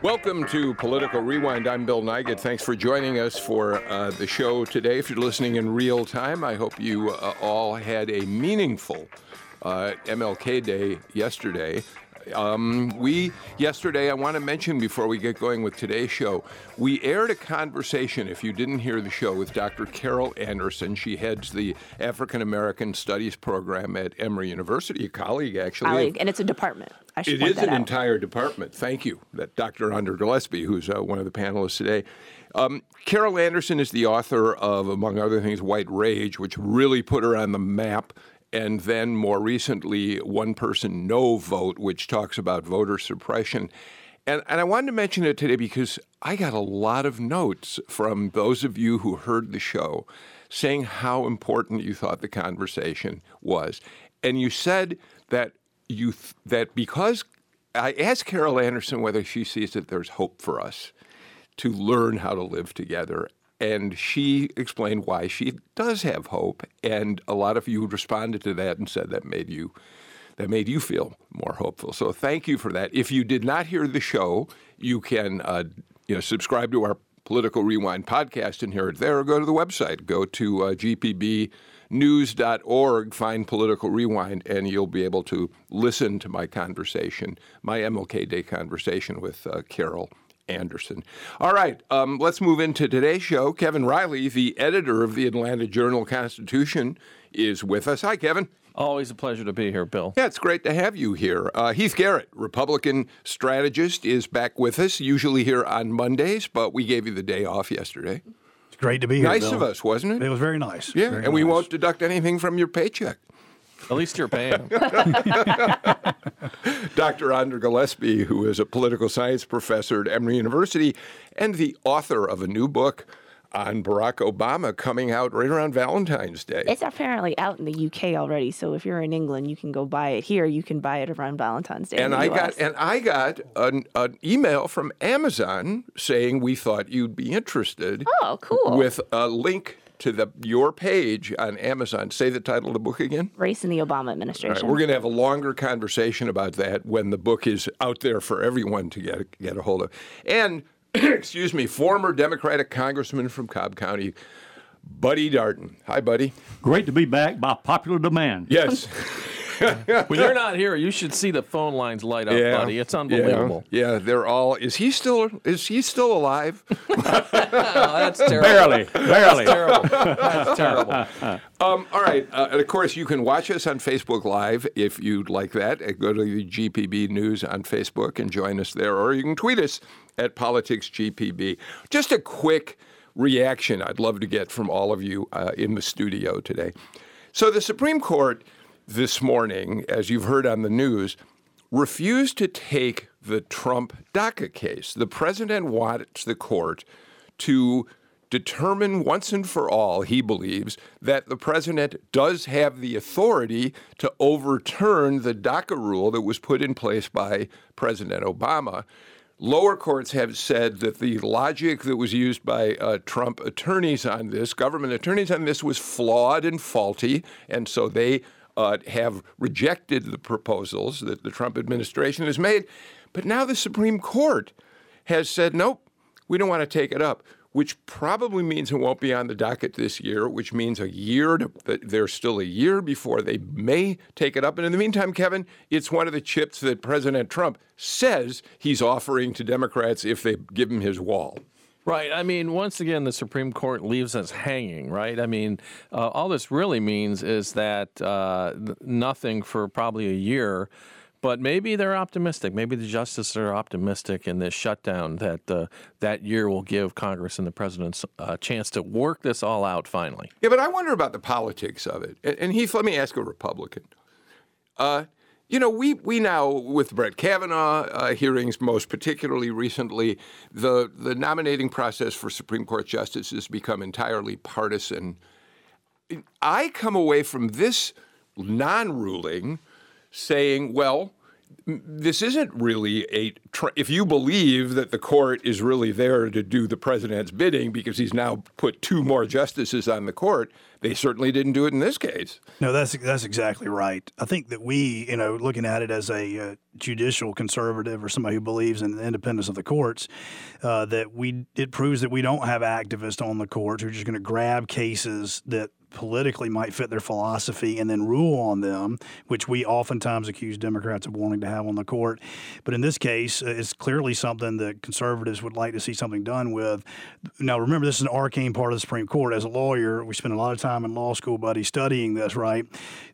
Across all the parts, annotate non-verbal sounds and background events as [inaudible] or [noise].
Welcome to Political Rewind. I'm Bill Nigut. Thanks for joining us for uh, the show today. If you're listening in real time, I hope you uh, all had a meaningful uh, MLK Day yesterday. Um, we, yesterday, I want to mention before we get going with today's show, we aired a conversation, if you didn't hear the show, with Dr. Carol Anderson. She heads the African American Studies program at Emory University, a colleague, actually. Colleague, and it's a department. I should It is an out. entire department. Thank you, that Dr. Andra Gillespie, who's uh, one of the panelists today. Um, Carol Anderson is the author of, among other things, White Rage, which really put her on the map. And then more recently, One Person No Vote, which talks about voter suppression. And, and I wanted to mention it today because I got a lot of notes from those of you who heard the show saying how important you thought the conversation was. And you said that you th- that because I asked Carol Anderson whether she sees that there's hope for us to learn how to live together. And she explained why she does have hope. And a lot of you responded to that and said that made you that made you feel more hopeful. So thank you for that. If you did not hear the show, you can uh, you know subscribe to our Political Rewind podcast and hear it there, or go to the website. Go to uh, gpbnews.org, find Political Rewind, and you'll be able to listen to my conversation, my MLK Day conversation with uh, Carol Anderson. All right, um, let's move into today's show. Kevin Riley, the editor of the Atlanta Journal Constitution, is with us. Hi, Kevin. Always a pleasure to be here, Bill. Yeah, it's great to have you here. Uh, Heath Garrett, Republican strategist, is back with us, usually here on Mondays, but we gave you the day off yesterday. It's great to be here. Nice Bill. of us, wasn't it? It was very nice. Yeah, Very and we won't deduct anything from your paycheck. At least you're paying. [laughs] Dr. Andra Gillespie, who is a political science professor at Emory University and the author of a new book on Barack Obama coming out right around Valentine's Day. It's apparently out in the UK already, so if you're in England, you can go buy it here. You can buy it around Valentine's Day. in and the I US. got and I got an, an email from Amazon saying we thought you'd be interested. Oh, cool. With a link to the your page on Amazon. Say the title of the book again. race in the Obama All right, administration. we're going to have a longer conversation about that when the book is out there for everyone to get get a hold of. And [clears throat] excuse me, former Democratic congressman from Cobb County, Buddy Darden. Hi, Buddy. Great to be back by popular demand. Yes. [laughs] [laughs] when you're not here, you should see the phone lines light up, buddy. It's unbelievable. Yeah, they're all. Is he still? Is he still alive? [laughs] Oh, that's terrible. Barely, barely. Terrible. That's terrible. [laughs] Um, all right. Uh, and of course, you can watch us on Facebook Live if you'd like that. Go to the GPB News on Facebook and join us there, or you can tweet us at PoliticsGPB. Just a quick reaction I'd love to get from all of you uh, in the studio today. So, the Supreme Court this morning, as you've heard on the news, refused to take the Trump DACA case. The president wants the court to determine once and for all, he believes, that the president does have the authority to overturn the DACA rule that was put in place by President Obama. Lower courts have said that the logic that was used by uh, Trump attorneys on this, government attorneys on this, was flawed and faulty, and so they uh, have rejected the proposals that the Trump administration has made. But now the Supreme Court has said, nope, we don't want to take it up, which probably means it won't be on the docket this year, which means a year, to, that there's still a year before they may take it up. And in the meantime, Kevin, it's one of the chips that President Trump says he's offering to Democrats if they give him his wall. Right. I mean, once again, the Supreme Court leaves us hanging, right? I mean, uh, all this really means is that uh, nothing for probably a year. But maybe they're optimistic. Maybe the justices are optimistic in this shutdown that uh, that year will give Congress and the president a chance to work this all out finally. Yeah, but I wonder about the politics of it. And, and Heath, let me ask a Republican. You know, we, we now, with Brett Kavanaugh uh, hearings, most particularly recently, the, the nominating process for Supreme Court justices has become entirely partisan. I come away from this non-ruling saying, well, this isn't really a. If you believe that the court is really there to do the president's bidding because he's now put two more justices on the court, they certainly didn't do it in this case. No, that's that's exactly right. I think that we, you know, looking at it as a uh, judicial conservative or somebody who believes in the independence of the courts, uh, that we it proves that we don't have activists on the courts who are just going to grab cases that politically might fit their philosophy and then rule on them, which we oftentimes accuse Democrats of wanting to have on the court. But in this case, uh, it's clearly something that conservatives would like to see something done with. Now, remember, this is an arcane part of the Supreme Court. As a lawyer, we spend a lot of time in law school, buddy, studying this, right?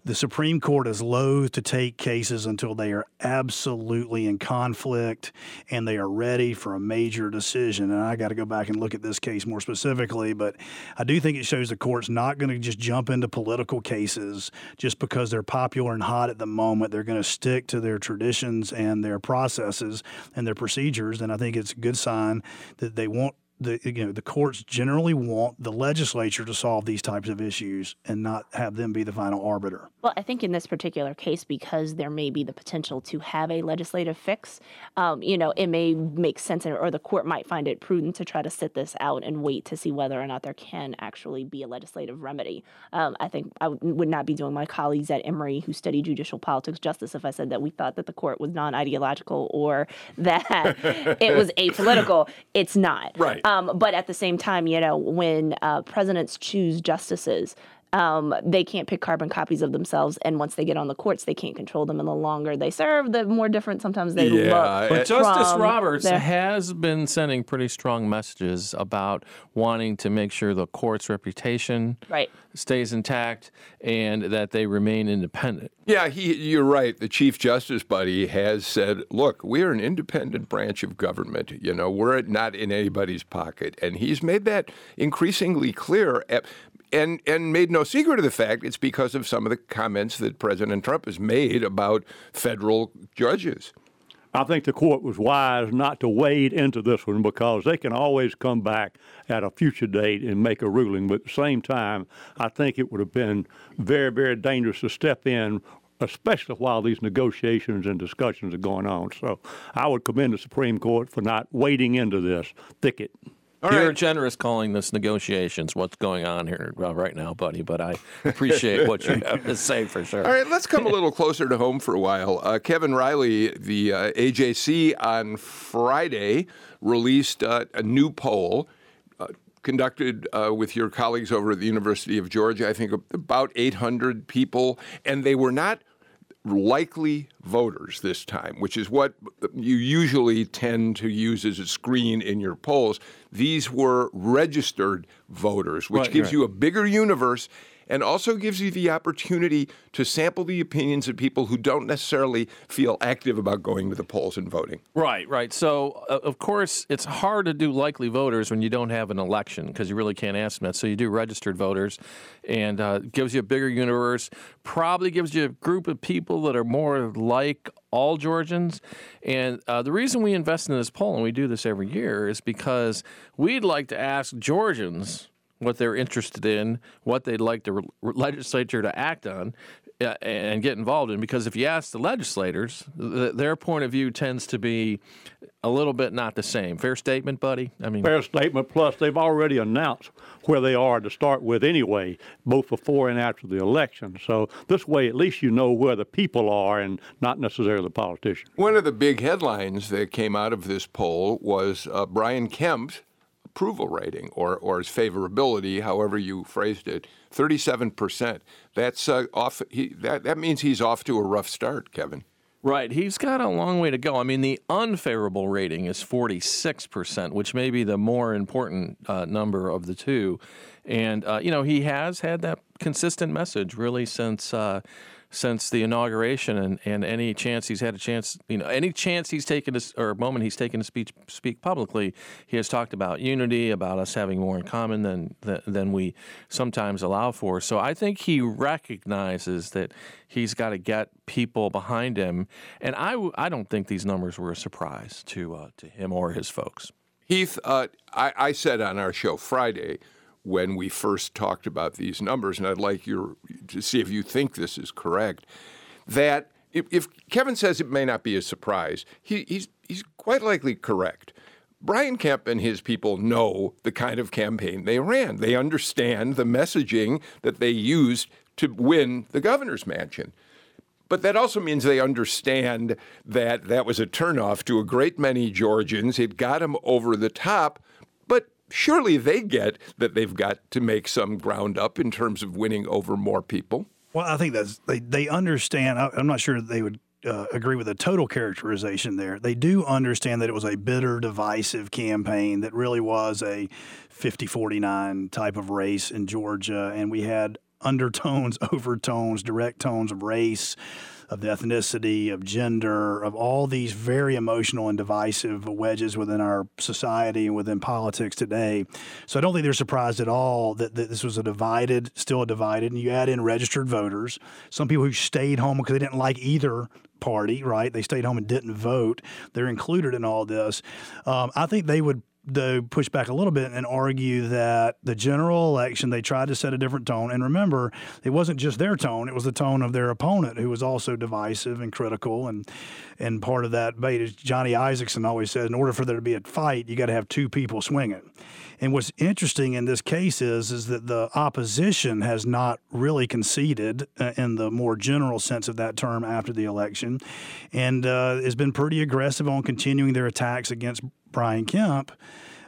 The Supreme Court is loath to take cases until they are absolutely in conflict and they are ready for a major decision. And I got to go back and look at this case more specifically, but I do think it shows the court's not going to just jump into political cases just because they're popular and hot at the moment. They're going to stick to their traditions and their processes and their procedures. And I think it's a good sign that they want the you know the courts generally want the legislature to solve these types of issues and not have them be the final arbiter. Well, I think in this particular case, because there may be the potential to have a legislative fix, um, you know, it may make sense, or the court might find it prudent to try to sit this out and wait to see whether or not there can actually be a legislative remedy. Um, I think I would- would not be doing my colleagues at Emory who study judicial politics justice if I said that we thought that the court was non-ideological or [laughs] that [laughs] it was apolitical. It's not. Right. Um, but at the same time, you know, when uh, presidents choose justices, um, they can't pick carbon copies of themselves, and once they get on the courts, they can't control them. And the longer they serve, the more different sometimes they Yeah, look. But Justice from Roberts their- has been sending pretty strong messages about wanting to make sure the court's reputation Right. stays intact and that they remain independent. Yeah, he, you're right. The Chief Justice Buddy has said, look, we are an independent branch of government. You know, we're not in anybody's pocket. And he's made that increasingly clear. And, and made no secret of the fact it's because of some of the comments that President Trump has made about federal judges. I think the court was wise not to wade into this one because they can always come back at a future date and make a ruling. But at the same time, I think it would have been very, very dangerous to step in, especially while these negotiations and discussions are going on. So I would commend the Supreme Court for not wading into this thicket. All You're right. generous calling this negotiations. What's going on here uh, right now, buddy? But I appreciate what you have to say for sure. All right, let's come a little closer to home for a while. Uh, Kevin Riley, the uh, AJC, on Friday released uh, a new poll uh, conducted uh, with your colleagues over at the University of Georgia. I think about 800 people, and they were not likely voters this time, which is what you usually tend to use as a screen in your polls. These were registered voters, which Right, gives right. you a bigger universe and also gives you the opportunity to sample the opinions of people who don't necessarily feel active about going to the polls and voting. Right, right. So, uh, of course, it's hard to do likely voters when you don't have an election because you really can't ask them. So, you do registered voters and uh, gives you a bigger universe, probably gives you a group of people that are more like all Georgians. And uh, the reason we invest in this poll, and we do this every year, is because we'd like to ask Georgians what they're interested in, what they'd like the re- legislature to act on uh, and get involved in. Because if you ask the legislators, th- their point of view tends to be a little bit not the same. Fair statement, buddy? I mean, Fair statement. Plus, they've already announced where they are to start with anyway, both before and after the election. So this way, at least you know where the people are and not necessarily the politicians. One of the big headlines that came out of this poll was uh, Brian Kemp's approval rating or, or his favorability, however you phrased it, 37%. That's uh, off. He, that, that means he's off to a rough start, Kevin. Right. He's got a long way to go. I mean, the unfavorable rating is 46%, which may be the more important uh, number of the two. And, uh, you know, he has had that consistent message really since. Uh, since the inauguration, and, and any chance he's had a chance, you know, any chance he's taken to, or moment he's taken to speak speak publicly, he has talked about unity, about us having more in common than than, than we sometimes allow for. So I think he recognizes that he's got to get people behind him, and I I don't think these numbers were a surprise to uh, to him or his folks. Heath, uh, I, I said on our show Friday, when we first talked about these numbers, and I'd like you to see if you think this is correct, that if, if Kevin says it may not be a surprise, he, he's, he's quite likely correct. Brian Kemp and his people know the kind of campaign they ran. They understand the messaging that they used to win the governor's mansion. But that also means they understand that that was a turnoff to a great many Georgians. It got them over the top. But surely they get that they've got to make some ground up in terms of winning over more people. Well, I think that's they, they understand. I, I'm not sure they would uh, agree with the total characterization there. They do understand that it was a bitter, divisive campaign that really was a 50 49 type of race in Georgia. And we had undertones, [laughs] overtones, direct tones of race, of the ethnicity, of gender, of all these very emotional and divisive wedges within our society and within politics today. So I don't think they're surprised at all that, that this was a divided, still a divided, and you add in registered voters, some people who stayed home because they didn't like either party, right? They stayed home and didn't vote. They're included in all this. Um, I think they would though push back a little bit and argue that the general election they tried to set a different tone. And remember it wasn't just their tone it was the tone of their opponent who was also divisive and critical. And and part of that debate is Johnny Isakson always said in order for there to be a fight you got to have two people swinging. And what's interesting in this case is is that the opposition has not really conceded uh, in the more general sense of that term after the election. And uh, has been pretty aggressive on continuing their attacks against Brian Kemp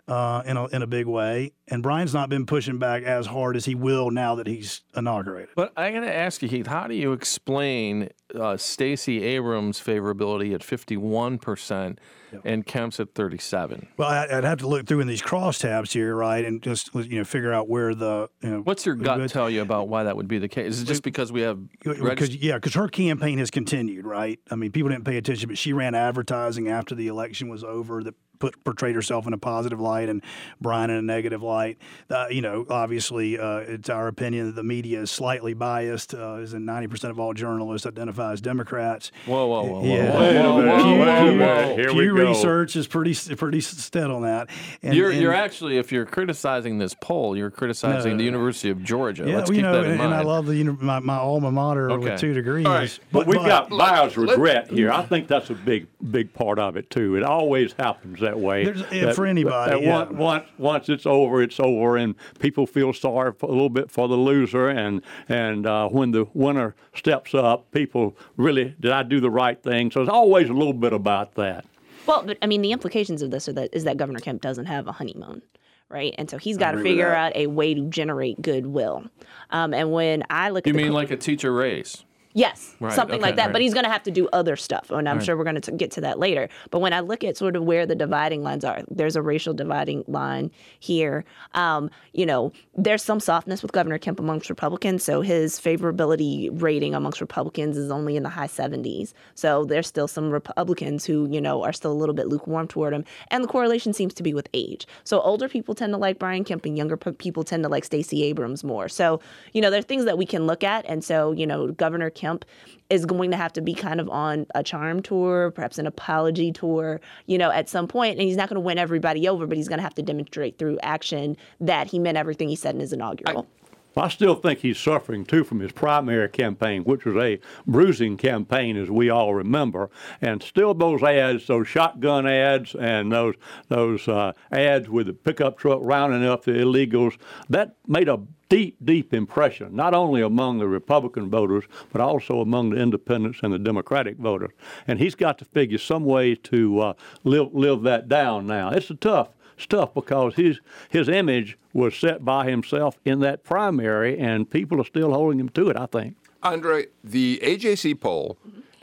uh, in, a, in a big way. And Brian's not been pushing back as hard as he will now that he's inaugurated. But I got to ask you, Heath, how do you explain uh, Stacey Abrams' favorability at 51% yep. and Kemp's at 37? Well, I'd have to look through in these crosstabs here, right, and just you know figure out where the. You know, What's your gut tell you about why that would be the case? Is it just because we have. Because, yeah, because her campaign has continued, right? I mean, people didn't pay attention, but she ran advertising after the election was over that put portrayed herself in a positive light and Brian in a negative light. Uh, you know, obviously, uh, it's our opinion that the media is slightly biased, uh, as in 90% of all journalists identify as Democrats. Whoa, whoa, whoa, yeah. whoa, whoa, whoa, Pew, whoa, whoa, Here Pew we go. research is pretty pretty stead on that. And, you're, and, you're actually, if you're criticizing this poll, you're criticizing no, the University of Georgia. Yeah, Let's well, keep know, that in and, mind. and I love the my, my alma mater okay. with two degrees. Right. But, but, we've but, got buyer's regret here. I think that's a big big part of it too. It always happens that way. That, for anybody. That yeah. once, once once it's over, it's over, and people feel sorry for, a little bit for the loser. And and uh, when the winner steps up, people really did I do the right thing? So it's always a little bit about that. Well, but I mean, the implications of this are that is that Governor Kemp doesn't have a honeymoon right? And so he's got to figure out a way to generate goodwill. Um, and when I look, you at mean like a teacher race? Yes, right, something okay, like that. Right. But he's going to have to do other stuff, and I'm right. sure we're going to get to that later. But when I look at sort of where the dividing lines are, there's a racial dividing line here. Um, you know, there's some softness with Governor Kemp amongst Republicans, so his favorability rating amongst Republicans is only in the high 70s. So there's still some Republicans who you know are still a little bit lukewarm toward him, and the correlation seems to be with age. So older people tend to like Brian Kemp, and younger people tend to like Stacey Abrams more. So you know, there are things that we can look at, and so you know, Governor Kemp Kemp is going to have to be kind of on a charm tour, perhaps an apology tour, you know, at some point. And he's not going to win everybody over, but he's going to have to demonstrate through action that he meant everything he said in his inaugural. I, I still think he's suffering too from his primary campaign, which was a bruising campaign, as we all remember. And still, those ads, those shotgun ads, and those those uh, ads with the pickup truck rounding up the illegals, that made a deep, deep impression, not only among the Republican voters, but also among the independents and the Democratic voters. And he's got to figure some way to uh, live, live that down now. It's a tough stuff because his his image was set by himself in that primary, and people are still holding him to it. I think. Andra, the AJC poll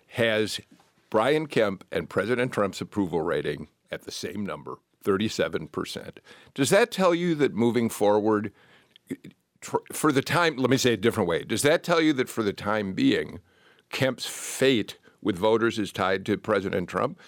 has Brian Kemp and President Trump's approval rating at the same number, 37%. Does that tell you that moving forward, for the time, let me say it a different way. Does that tell you that for the time being, Kemp's fate with voters is tied to President Trump?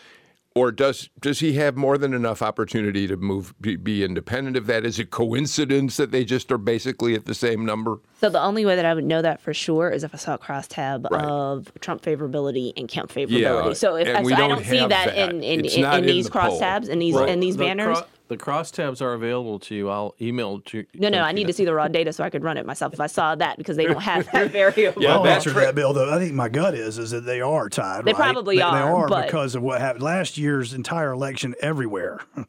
Or does does he have more than enough opportunity to move be, be, independent of that? Is it coincidence that they just are basically at the same number? So the only way that I would know that for sure is if I saw a crosstab right. of Trump favorability and Kemp favorability. Yeah, so if I, so I, don't see that, that, in in, in, in these crosstabs and these right. in these the banners. Cro- The crosstabs are available to you. I'll email to you. No, no, I need to see the raw data so I could run it myself if I saw that because they don't have [laughs] that variable. Yeah, I'll that's answer that, Bill. Though I think my gut is is that they are tied. They right? probably they, are, They are but- because of what happened last year's entire election everywhere. [laughs]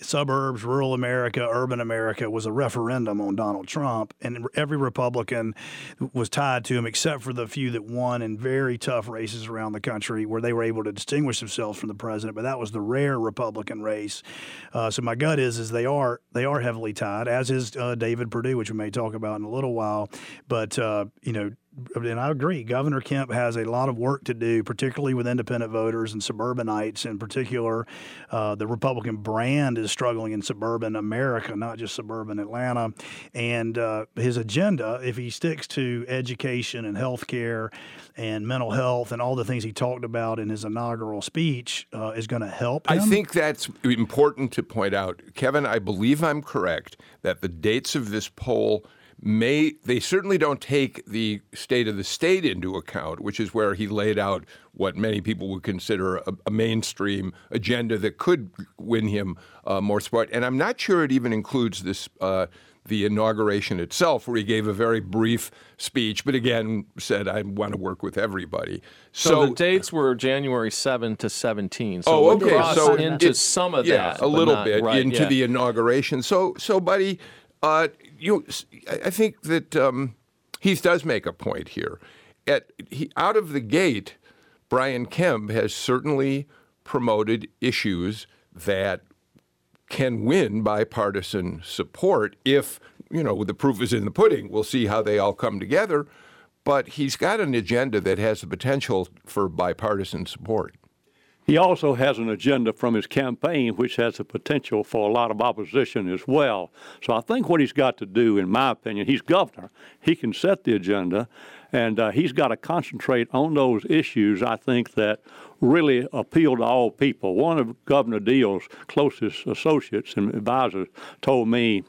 Suburbs, rural America, urban America was a referendum on Donald Trump, and every Republican was tied to him, except for the few that won in very tough races around the country where they were able to distinguish themselves from the president. But that was the rare Republican race. Uh, so my gut is is they are they are heavily tied, as is uh, David Perdue, which we may talk about in a little while. But uh, you know, and I agree, Governor Kemp has a lot of work to do, particularly with independent voters and suburbanites in particular. Uh, the Republican brand is struggling in suburban America, not just suburban Atlanta. And uh, his agenda, if he sticks to education and health care and mental health and all the things he talked about in his inaugural speech, uh, is going to help him. I think that's important to point out. Kevin, I believe I'm correct that the dates of this poll may they certainly don't take the state of the state into account, which is where he laid out what many people would consider a, a mainstream agenda that could win him uh, more support. And I'm not sure it even includes this. Uh, the inauguration itself, where he gave a very brief speech, but again said, "I want to work with everybody." So, the dates were January 7 to 17. So oh, okay. So into some of yeah, that, a little not- bit right, into yeah. the inauguration. So, so, buddy, uh, you I think that um, he does make a point here. At he, out of the gate, Brian Kemp has certainly promoted issues that can win bipartisan support if, you know, the proof is in the pudding. We'll see how they all come together. But he's got an agenda that has the potential for bipartisan support. He also has an agenda from his campaign, which has the potential for a lot of opposition as well. So I think what he's got to do, in my opinion, he's governor. He can set the agenda, and uh, he's got to concentrate on those issues, I think, that really appeal to all people. One of Governor Deal's closest associates and advisors told me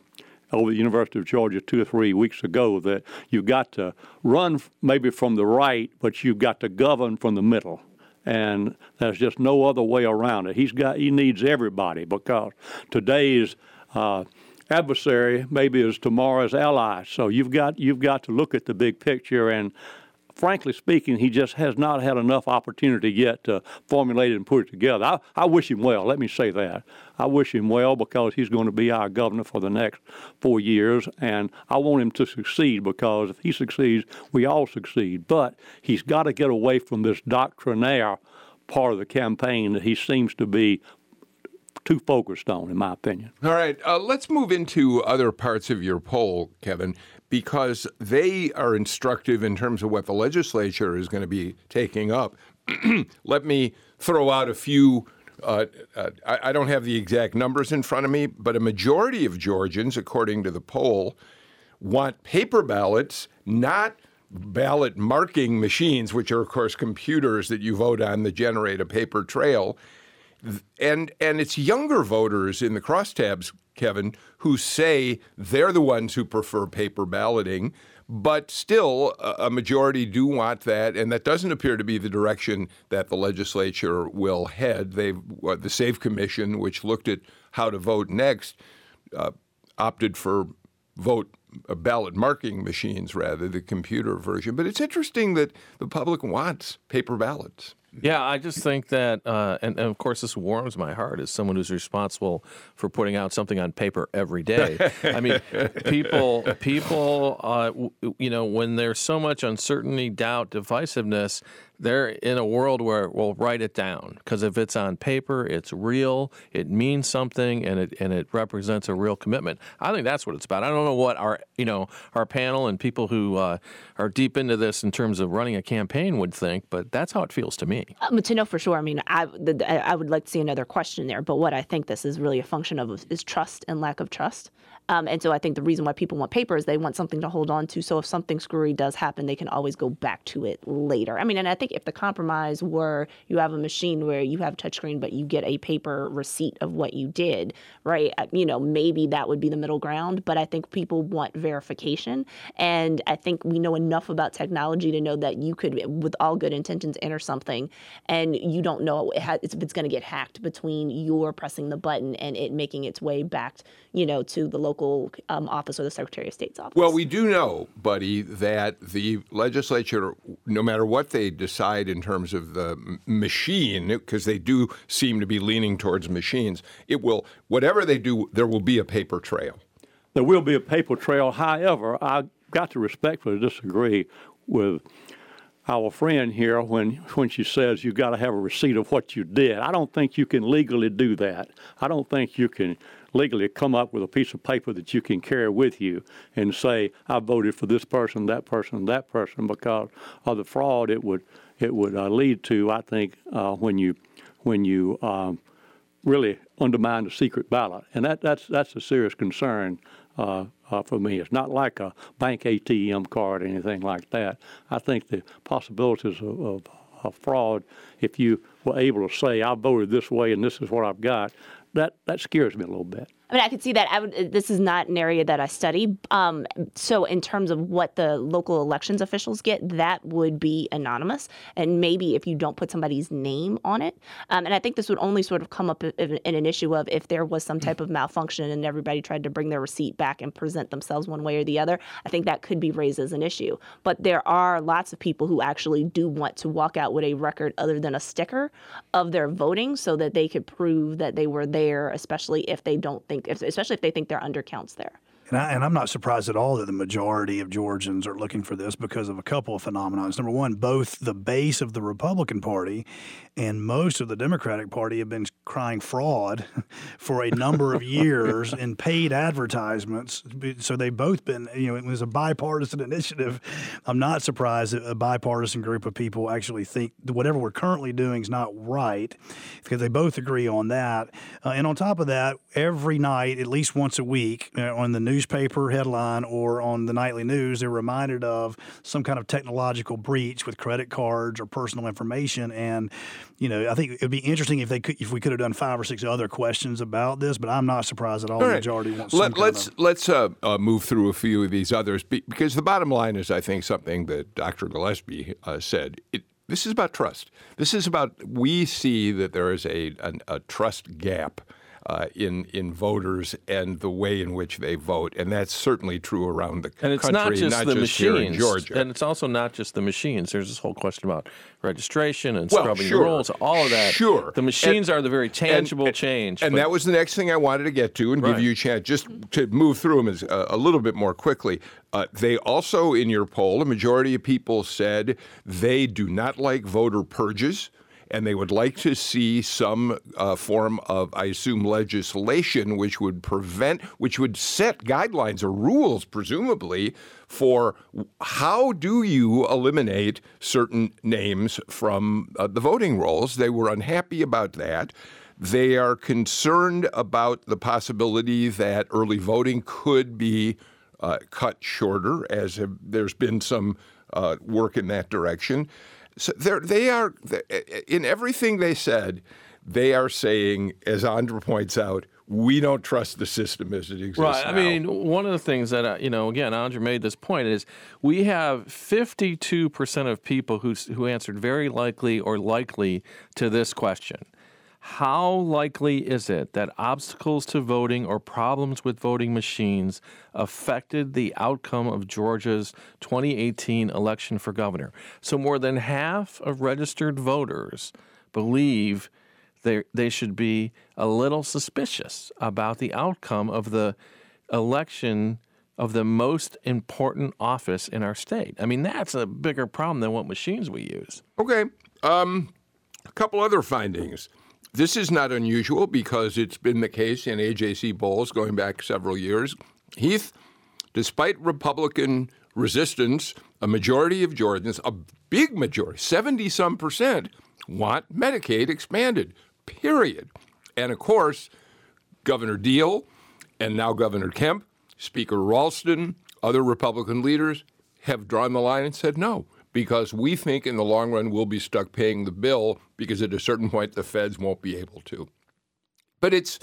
over the University of Georgia two or three weeks ago that you've got to run maybe from the right, but you've got to govern from the middle. And there's just no other way around it. He's got he needs everybody because today's uh, adversary maybe is tomorrow's ally. So you've got you've got to look at the big picture and frankly speaking, he just has not had enough opportunity yet to formulate it and put it together. I, I wish him well. Let me say that. I wish him well because he's going to be our governor for the next four years, and I want him to succeed because if he succeeds, we all succeed. But he's got to get away from this doctrinaire part of the campaign that he seems to be too focused on, in my opinion. All right, uh, let's move into other parts of your poll, Kevin, because they are instructive in terms of what the legislature is going to be taking up. [clears throat] Let me throw out a few. Uh, uh, I, I don't have the exact numbers in front of me, but a majority of Georgians, according to the poll, want paper ballots, not ballot marking machines, which are, of course, computers that you vote on that generate a paper trail and and it's younger voters in the crosstabs, Kevin, who say they're the ones who prefer paper balloting. But still, a majority do want that, and that doesn't appear to be the direction that the legislature will head. They've uh, the Safe Commission, which looked at how to vote next, uh, opted for vote uh, ballot marking machines rather the computer version. But it's interesting that the public wants paper ballots. Yeah, I just think that, uh, and, and of course, this warms my heart as someone who's responsible for putting out something on paper every day. [laughs] I mean, people, people, uh, w- you know, when there's so much uncertainty, doubt, divisiveness, they're in a world where we'll write it down because if it's on paper, it's real, it means something, and it and it represents a real commitment. I think that's what it's about. I don't know what our you know our panel and people who uh, are deep into this in terms of running a campaign would think, but that's how it feels to me. Um, to know for sure, I mean, I, the, I I would like to see another question there, but what I think this is really a function of is trust and lack of trust. Um, and so I think the reason why people want paper is they want something to hold on to. So if something screwy does happen, they can always go back to it later. I mean, and I think if the compromise were you have a machine where you have touchscreen, but you get a paper receipt of what you did, right? Uh, you know, maybe that would be the middle ground. But I think people want verification. And I think we know enough about technology to know that you could, with all good intentions, enter something and you don't know if it's going to get hacked between your pressing the button and it making its way back, you know, to the local um, office or the Secretary of State's office. Well, we do know, buddy, that the legislature, no matter what they decide in terms of the machine, because they do seem to be leaning towards machines, it will, whatever they do, there will be a paper trail. There will be a paper trail. However, I got to respectfully disagree with our friend here when when she says you've got to have a receipt of what you did. I don't think you can legally do that. I don't think you can legally come up with a piece of paper that you can carry with you and say I voted for this person, that person, that person because of the fraud it would it would uh, lead to. I think uh, when you when you um, really undermine the secret ballot, and that that's that's a serious concern uh, uh, for me. It's not like a bank ATM card or anything like that. I think the possibilities of, of, of fraud, if you were able to say, I voted this way and this is what I've got, that, that scares me a little bit. I mean, I could see that. I would, this is not an area that I study. Um, so, in terms of what the local elections officials get, that would be anonymous. And maybe if you don't put somebody's name on it, um, and I think this would only sort of come up in, in an issue of if there was some type of malfunction and everybody tried to bring their receipt back and present themselves one way or the other. I think that could be raised as an issue. But there are lots of people who actually do want to walk out with a record other than a sticker of their voting so that they could prove that they were there, especially if they don't think think, especially if they think there are undercounts there. And, I, and I'm not surprised at all that the majority of Georgians are looking for this because of a couple of phenomena. Number one, both the base of the Republican Party and most of the Democratic Party have been crying fraud [laughs] for a number of [laughs] years in paid advertisements. So they've both been, you know, it was a bipartisan [laughs] initiative. I'm not surprised that a bipartisan group of people actually think whatever we're currently doing is not right because they both agree on that. Uh, and on top of that, every night, at least once a week, uh, on the news newspaper headline or on the nightly news, they're reminded of some kind of technological breach with credit cards or personal information. And, you know, I think it'd be interesting if they could, if we could have done five or six other questions about this, but I'm not surprised at all, all right. the majority wants Let, Let's, of... let's uh, uh, move through a few of these others because the bottom line is, I think, something that Dr. Gillespie uh, said. It, this is about trust. This is about we see that there is a, a, a trust gap uh, in in voters and the way in which they vote, and that's certainly true around the and country. it's not just not the just machines, Georgia. and it's also not just the machines. There's this whole question about registration and well, scrubbing sure. rolls, all of that. Sure, the machines and, are the very tangible and, change. And but, that was the next thing I wanted to get to and right. give you a chance just to move through them as, uh, a little bit more quickly. Uh, they also, in your poll, a majority of people said they do not like voter purges and they would like to see some uh, form of, I assume, legislation which would prevent, which would set guidelines or rules, presumably, for how do you eliminate certain names from uh, the voting rolls. They were unhappy about that. They are concerned about the possibility that early voting could be uh, cut shorter, as have, there's been some uh, work in that direction. So they are in everything they said. They are saying, as Andra points out, we don't trust the system as it exists. Right. Now. I mean, one of the things that uh, you know, again, Andra made this point is we have 52 percent of people who who answered very likely or likely to this question. How likely is it that obstacles to voting or problems with voting machines affected the outcome of Georgia's 2018 election for governor? So, more than half of registered voters believe they, they should be a little suspicious about the outcome of the election of the most important office in our state. I mean, that's a bigger problem than what machines we use. Okay. Um, a couple other findings. This is not unusual because it's been the case in AJC polls going back several years. Heath, despite Republican resistance, a majority of Georgians, a big majority, 70 some percent, want Medicaid expanded, period. And of course, Governor Deal and now Governor Kemp Speaker Ralston, other Republican leaders have drawn the line and said no, because we think in the long run we'll be stuck paying the bill because at a certain point the feds won't be able to. But it's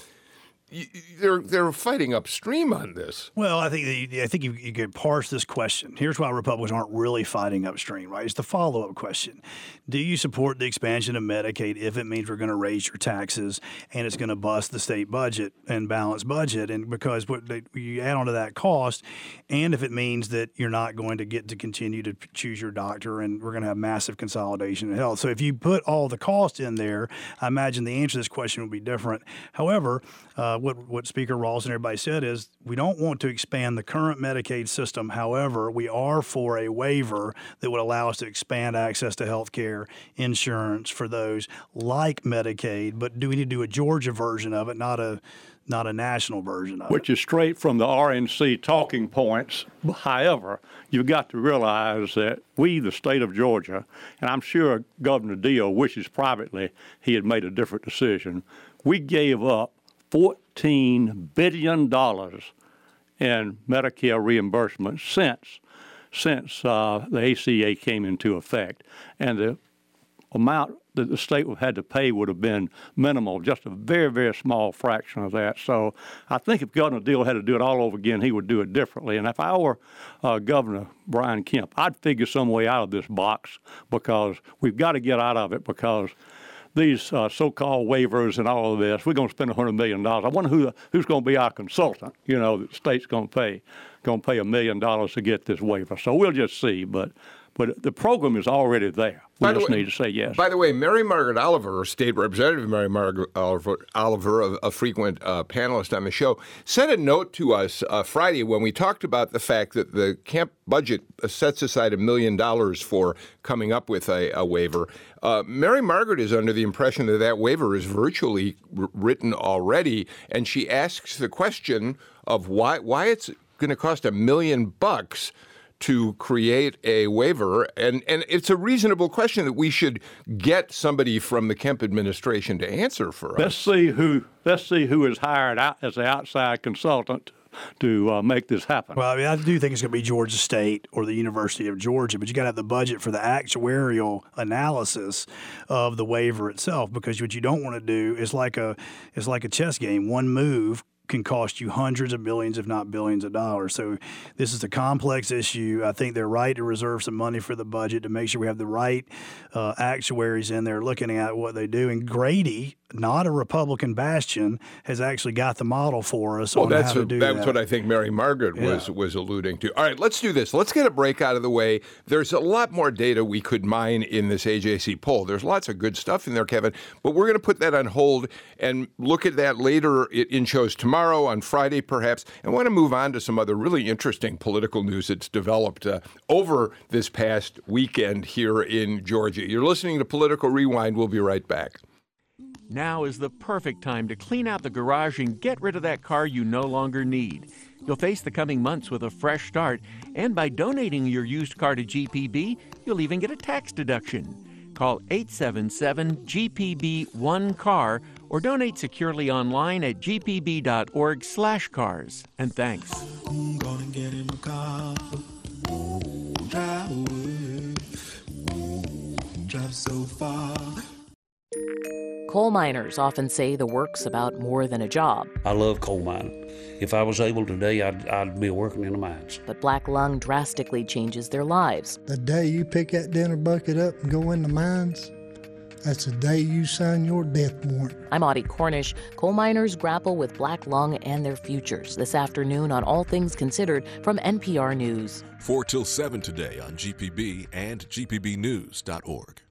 they're they're fighting upstream on this. Well, I think I think you, you could parse this question. Here's why Republicans aren't really fighting upstream, right? It's the follow up question: Do you support the expansion of Medicaid if it means we're going to raise your taxes and it's going to bust the state budget and balance budget? And because what they, you add on to that cost, and if it means that you're not going to get to continue to choose your doctor, and we're going to have massive consolidation in health. So if you put all the cost in there, I imagine the answer to this question would be different. However. Uh, what what Speaker Ralston everybody said is we don't want to expand the current Medicaid system. However, we are for a waiver that would allow us to expand access to health care insurance for those like Medicaid. But do we need to do a Georgia version of it, not a not a national version of Which is straight from the RNC talking points. However, you've got to realize that we, the state of Georgia, and I'm sure Governor Deal wishes privately he had made a different decision, we gave up $14 billion in Medicare reimbursement since since uh, the ACA came into effect, and the amount that the state would have had to pay would have been minimal, just a very, very small fraction of that. So I think if Governor Deal had to do it all over again, he would do it differently. And if I were uh, Governor Brian Kemp, I'd figure some way out of this box because we've got to get out of it because – these uh, so-called waivers and all of this. We're going to spend $100 million. I wonder who who's going to be our consultant. You know, the state's going to pay going to pay a million dollars to get this waiver. So we'll just see. But but the program is already there. We just way, need to say yes. By the way, Mary Margaret Oliver, State Representative Mary Margaret Oliver, Oliver a, a frequent uh, panelist on the show, sent a note to us uh, Friday when we talked about the fact that the Kemp budget sets aside a million dollars for coming up with a, a waiver. Uh, Mary Margaret is under the impression that that waiver is virtually r- written already, and she asks the question of why why it's going to cost a million bucks to create a waiver, and and it's a reasonable question that we should get somebody from the Kemp administration to answer for us. Let's see who let's see who is hired out as an outside consultant to uh, make this happen. Well, I mean, I do think it's going to be Georgia State or the University of Georgia, but you got to have the budget for the actuarial analysis of the waiver itself, because what you don't want to do is like a is like a chess game. One move can cost you hundreds of millions, if not billions of dollars. So this is a complex issue. I think they're right to reserve some money for the budget to make sure we have the right uh, actuaries in there looking at what they do. And Grady not a Republican bastion, has actually got the model for us. Well, that's, a, that's that. what I think Mary Margaret yeah. was was alluding to. All right, let's do this. Let's get a break out of the way. There's a lot more data we could mine in this AJC poll. There's lots of good stuff in there, Kevin, but we're going to put that on hold and look at that later in shows tomorrow, on Friday perhaps. And want to move on to some other really interesting political news that's developed uh, over this past weekend here in Georgia. You're listening to Political Rewind. We'll be right back. Now is the perfect time to clean out the garage and get rid of that car you no longer need. You'll face the coming months with a fresh start, and by donating your used car to GPB, you'll even get a tax deduction. Call 877 GPB 1CAR or donate securely online at gpb.org/cars. And thanks. Drive so far. Coal miners often say the work's about more than a job. I love coal mining. If I was able today, I'd, I'd be working in the mines. But Black Lung drastically changes their lives. The day you pick that dinner bucket up and go in the mines, that's the day you sign your death warrant. I'm Audie Cornish. Coal miners grapple with black lung and their futures this afternoon on All Things Considered from NPR News. 4 till 7 today on GPB and GPBnews.org.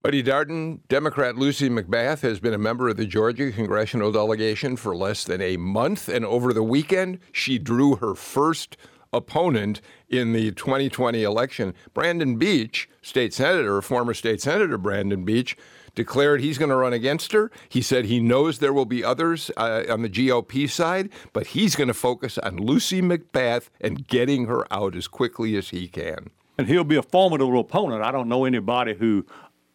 Buddy Darden, Democrat Lucy McBath has been a member of the Georgia congressional delegation for less than a month, and over the weekend, she drew her first opponent in the 2020 election. Brandon Beach, state senator, former state senator Brandon Beach, declared he's going to run against her. He said he knows there will be others uh, on the GOP side, but he's going to focus on Lucy McBath and getting her out as quickly as he can. And he'll be a formidable opponent. I don't know anybody who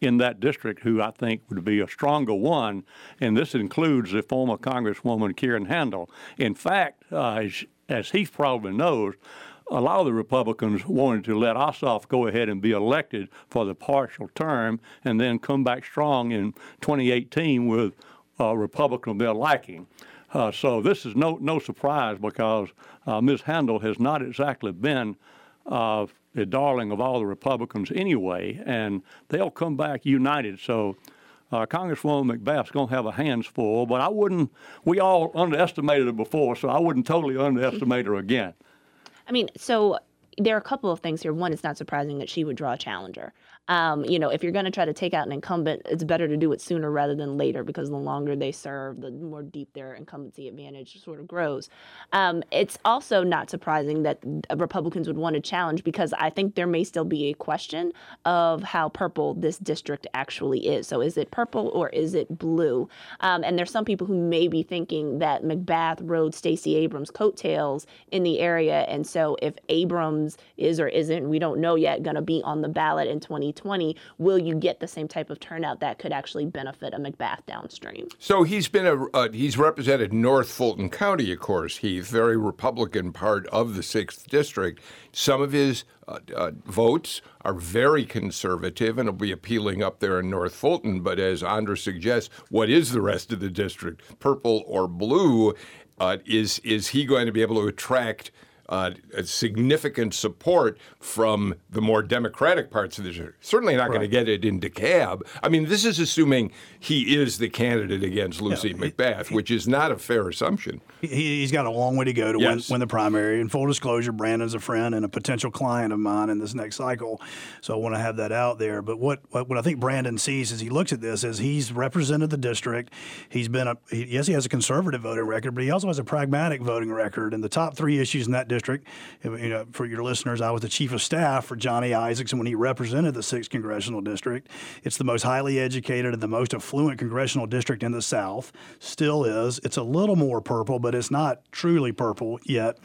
in that district who I think would be a stronger one, and this includes the former Congresswoman Karen Handel. In fact, uh, as he probably knows, a lot of the Republicans wanted to let Ossoff go ahead and be elected for the partial term and then come back strong in 2018 with a Republican of their liking. Uh, so this is no no surprise because uh, Ms. Handel has not exactly been uh, the darling of all the Republicans anyway, and they'll come back united. So. Uh, Congresswoman McBath's going to have a hands full, but I wouldn't. We all underestimated her before, so I wouldn't totally underestimate her again. I mean, so there are a couple of things here. One, it's not surprising that she would draw a challenger. Um, you know, if you're going to try to take out an incumbent, it's better to do it sooner rather than later because the longer they serve, the more deep their incumbency advantage sort of grows. Um, it's also not surprising that Republicans would want to challenge because I think there may still be a question of how purple this district actually is. So is it purple or is it blue? Um, and there's some people who may be thinking that McBath rode Stacey Abrams' coattails in the area. And so if Abrams is or isn't, we don't know yet, going to be on the ballot in 2020. 2020, will you get the same type of turnout that could actually benefit a McBath downstream? So he's been a uh, he's represented North Fulton County, of course. He's very Republican part of the sixth district. Some of his uh, uh, votes are very conservative and will be appealing up there in North Fulton. But as Andra suggests, what is the rest of the district, purple or blue? Uh, is is he going to be able to attract? Uh, significant support from the more democratic parts of the district. Certainly not right. going to get it in DeKalb. I mean, this is assuming he is the candidate against Lucy yeah, McBath, he, which is not a fair assumption. He, has got a long way to go to yes. win, win, the primary. In full disclosure, Brandon's a friend and a potential client of mine in this next cycle, so I want to have that out there. But what, what, what I think Brandon sees as he looks at this is he's represented the district. He's been a he, yes, he has a conservative voting record, but he also has a pragmatic voting record. And the top three issues in that district, you know, for your listeners, I was the chief of staff for Johnny Isakson when he represented the sixth congressional district. It's the most highly educated and the most affluent congressional district in the South. Still is. It's a little more purple, but it's not truly purple yet.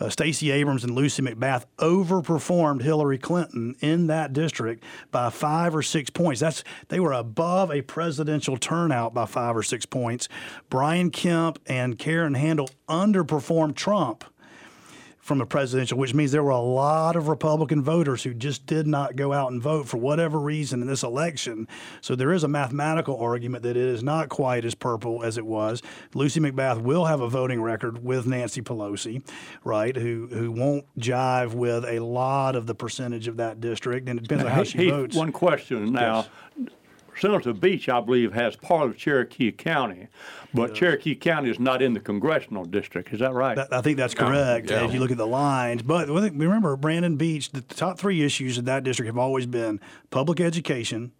Uh, Stacey Abrams and Lucy McBath overperformed Hillary Clinton in that district by five or six points. That's they were above a presidential turnout by five or six points. Brian Kemp and Karen Handel underperformed Trump from a presidential, which means there were a lot of Republican voters who just did not go out and vote for whatever reason in this election. So there is a mathematical argument that it is not quite as purple as it was. Lucy McBath will have a voting record with Nancy Pelosi, right, who who won't jive with a lot of the percentage of that district, and it depends on how [laughs] she votes. One question now. Yes. Senator Beach, I believe, has part of Cherokee County, but yes. Cherokee County is not in the congressional district. Is that right? That, I think that's correct. yeah. If you look at the lines, but remember, Brandon Beach, the top three issues in that district have always been public education,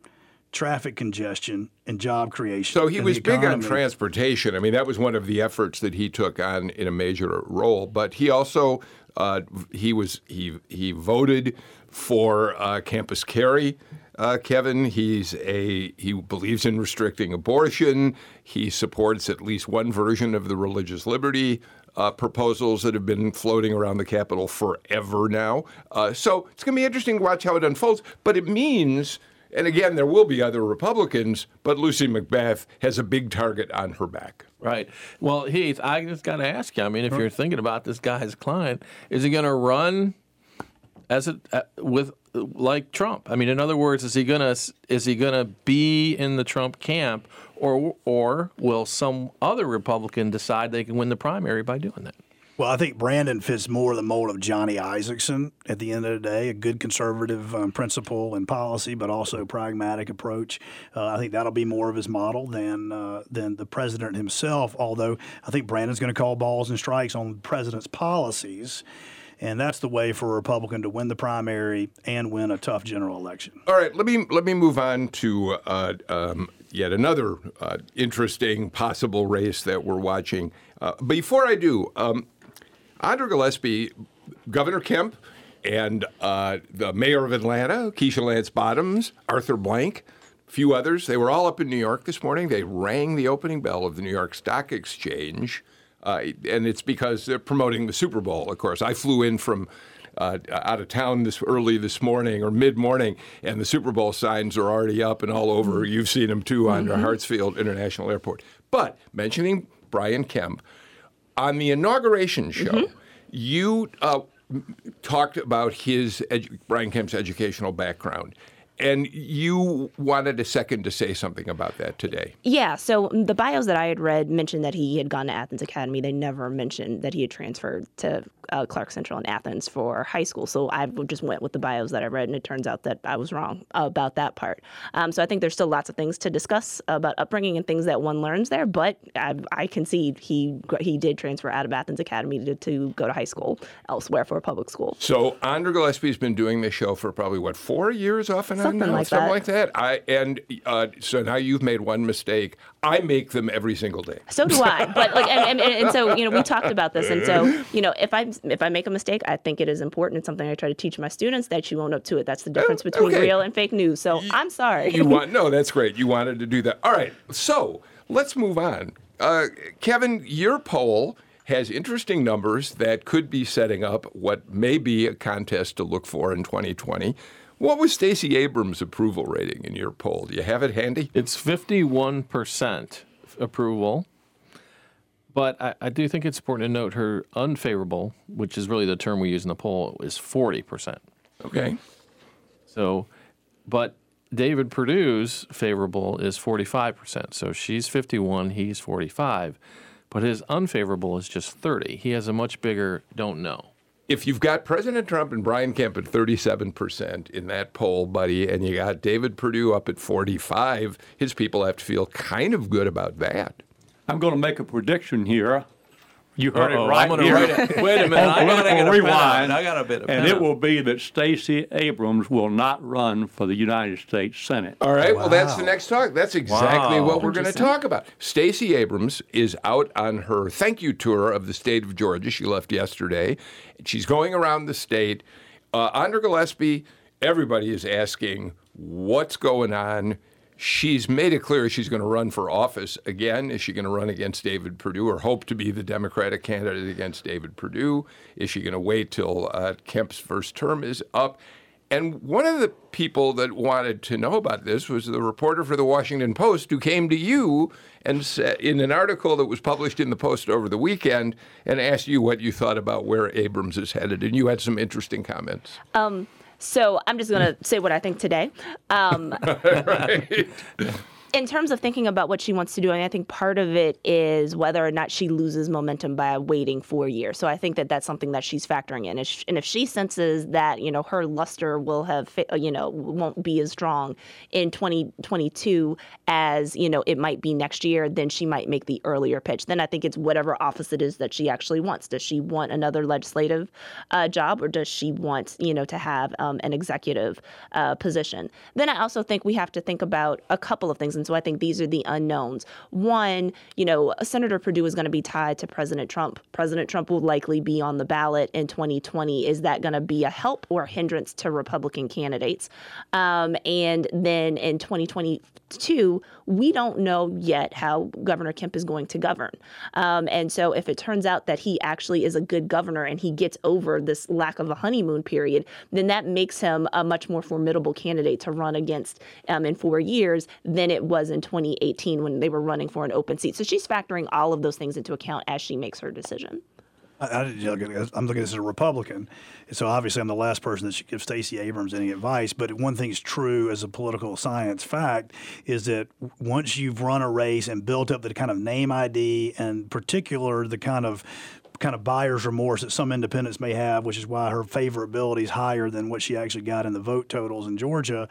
traffic congestion and job creation. So he was big on transportation. I mean, that was one of the efforts that he took on in a major role. But he also uh, he was he he voted for uh, campus carry uh, Kevin. He's a he believes in restricting abortion. He supports at least one version of the religious liberty uh, proposals that have been floating around the Capitol forever now. Uh, so it's going to be interesting to watch how it unfolds. But it means. And again, there will be other Republicans, but Lucy McBath has a big target on her back. Right. Well, Heath, I just got to ask you. I mean, if you're thinking about this guy's client, is he going to run as it uh, with like Trump. I mean, in other words, is he gonna is he gonna be in the Trump camp, or or will some other Republican decide they can win the primary by doing that? Well, I think Brandon fits more the mold of Johnny Isakson at the end of the day, a good conservative um, principle and policy, but also pragmatic approach. Uh, I think that'll be more of his model than uh, than the president himself. Although I think Brandon's going to call balls and strikes on the president's policies. And that's the way for a Republican to win the primary and win a tough general election. All right, let me let me move on to uh, um, yet another uh, interesting possible race that we're watching. Uh, before I do, um, Andra Gillespie, Governor Kemp, and uh, the mayor of Atlanta, Keisha Lance Bottoms, Arthur Blank, a few others, they were all up in New York this morning. They rang the opening bell of the New York Stock Exchange. Uh, and it's because they're promoting the Super Bowl, of course. I flew in from uh, out of town this early this morning or mid morning, and the Super Bowl signs are already up and all over. Mm-hmm. You've seen them too on mm-hmm. Hartsfield International Airport. But mentioning Brian Kemp, on the inauguration show, mm-hmm. You uh, talked about his edu- Brian Kemp's educational background. And you wanted a second to say something about that today. Yeah, so the bios that I had read mentioned that he had gone to Athens Academy. They never mentioned that he had transferred to uh, Clark Central in Athens for high school. So I just went with the bios that I read, and it turns out that I was wrong about that part. Um, so I think there's still lots of things to discuss about upbringing and things that one learns there. But I, I concede he he did transfer out of Athens Academy to, to go to high school elsewhere for a public school. So Andra Gillespie's been doing this show for probably what four years off and on Something now? like something that. like that. I and uh, so now you've made one mistake. I make them every single day. So do I. But like, and, and, and so you know, we talked about this, and so you know, if I if I make a mistake, I think it is important. It's something I try to teach my students that you own up to it. That's the difference between okay. real and fake news. So I'm sorry. You want no? That's great. You wanted to do that. All right. So let's move on. Uh, Kevin, your poll has interesting numbers that could be setting up what may be a contest to look for in 2020. What was Stacey Abrams' approval rating in your poll? Do you have it handy? It's 51% approval. But I, I do think it's important to note her unfavorable, which is really the term we use in the poll, is 40%. Okay. So, but David Perdue's favorable is 45%. So she's 51, he's 45. But his unfavorable is just 30. He has a much bigger don't know. If you've got President Trump and Brian Kemp at 37% in that poll, buddy, and you got David Perdue up at 45, his people have to feel kind of good about that. I'm going to make a prediction here. You heard Uh-oh, it right I'm gonna here. write it. Wait a minute, I gotta Political get a rewind, I got a bit of and it will be that Stacey Abrams will not run for the United States Senate. All right. Well, that's the next talk. That's exactly Wow. what we're going to talk about. Stacey Abrams is out on her thank you tour of the state of Georgia. She left yesterday. She's going around the state. Uh, Andra Gillespie, everybody is asking what's going on. She's made it clear she's going to run for office again. Is she going to run against David Perdue or hope to be the Democratic candidate against David Perdue? Is she going to wait till uh, Kemp's first term is up? And one of the people that wanted to know about this was the reporter for the Washington Post who came to you and said, in an article that was published in the Post over the weekend and asked you what you thought about where Abrams is headed. And you had some interesting comments. Um, so I'm just going to say what I think today. Um, [laughs] in terms of thinking about what she wants to do, I, mean, I think part of it is whether or not she loses momentum by waiting four years. So I think that that's something that she's factoring in. And if she senses that you know her luster will have you know won't be as strong in 2022 as you know it might be next year, then she might make the earlier pitch. Then I think it's whatever office it is that she actually wants. Does she want another legislative uh, job, or does she want you know to have um, an executive uh, position? Then I also think we have to think about a couple of things. And so I think these are the unknowns. One, you know, Senator Perdue is going to be tied to President Trump. President Trump will likely be on the ballot in 2020. Is that going to be a help or a hindrance to Republican candidates? Um, and then in 2022, we don't know yet how Governor Kemp is going to govern. Um, and so if it turns out that he actually is a good governor and he gets over this lack of a honeymoon period, then that makes him a much more formidable candidate to run against um, in four years than it was in 2018 when they were running for an open seat. So she's factoring all of those things into account as she makes her decision. I. I'm looking at this as a Republican, so obviously I'm the last person that should give Stacey Abrams any advice. But one thing's true as a political science fact is that once you've run a race and built up the kind of name ID and particular the kind of kind of buyer's remorse that some independents may have, which is why her favorability is higher than what she actually got in the vote totals in Georgia.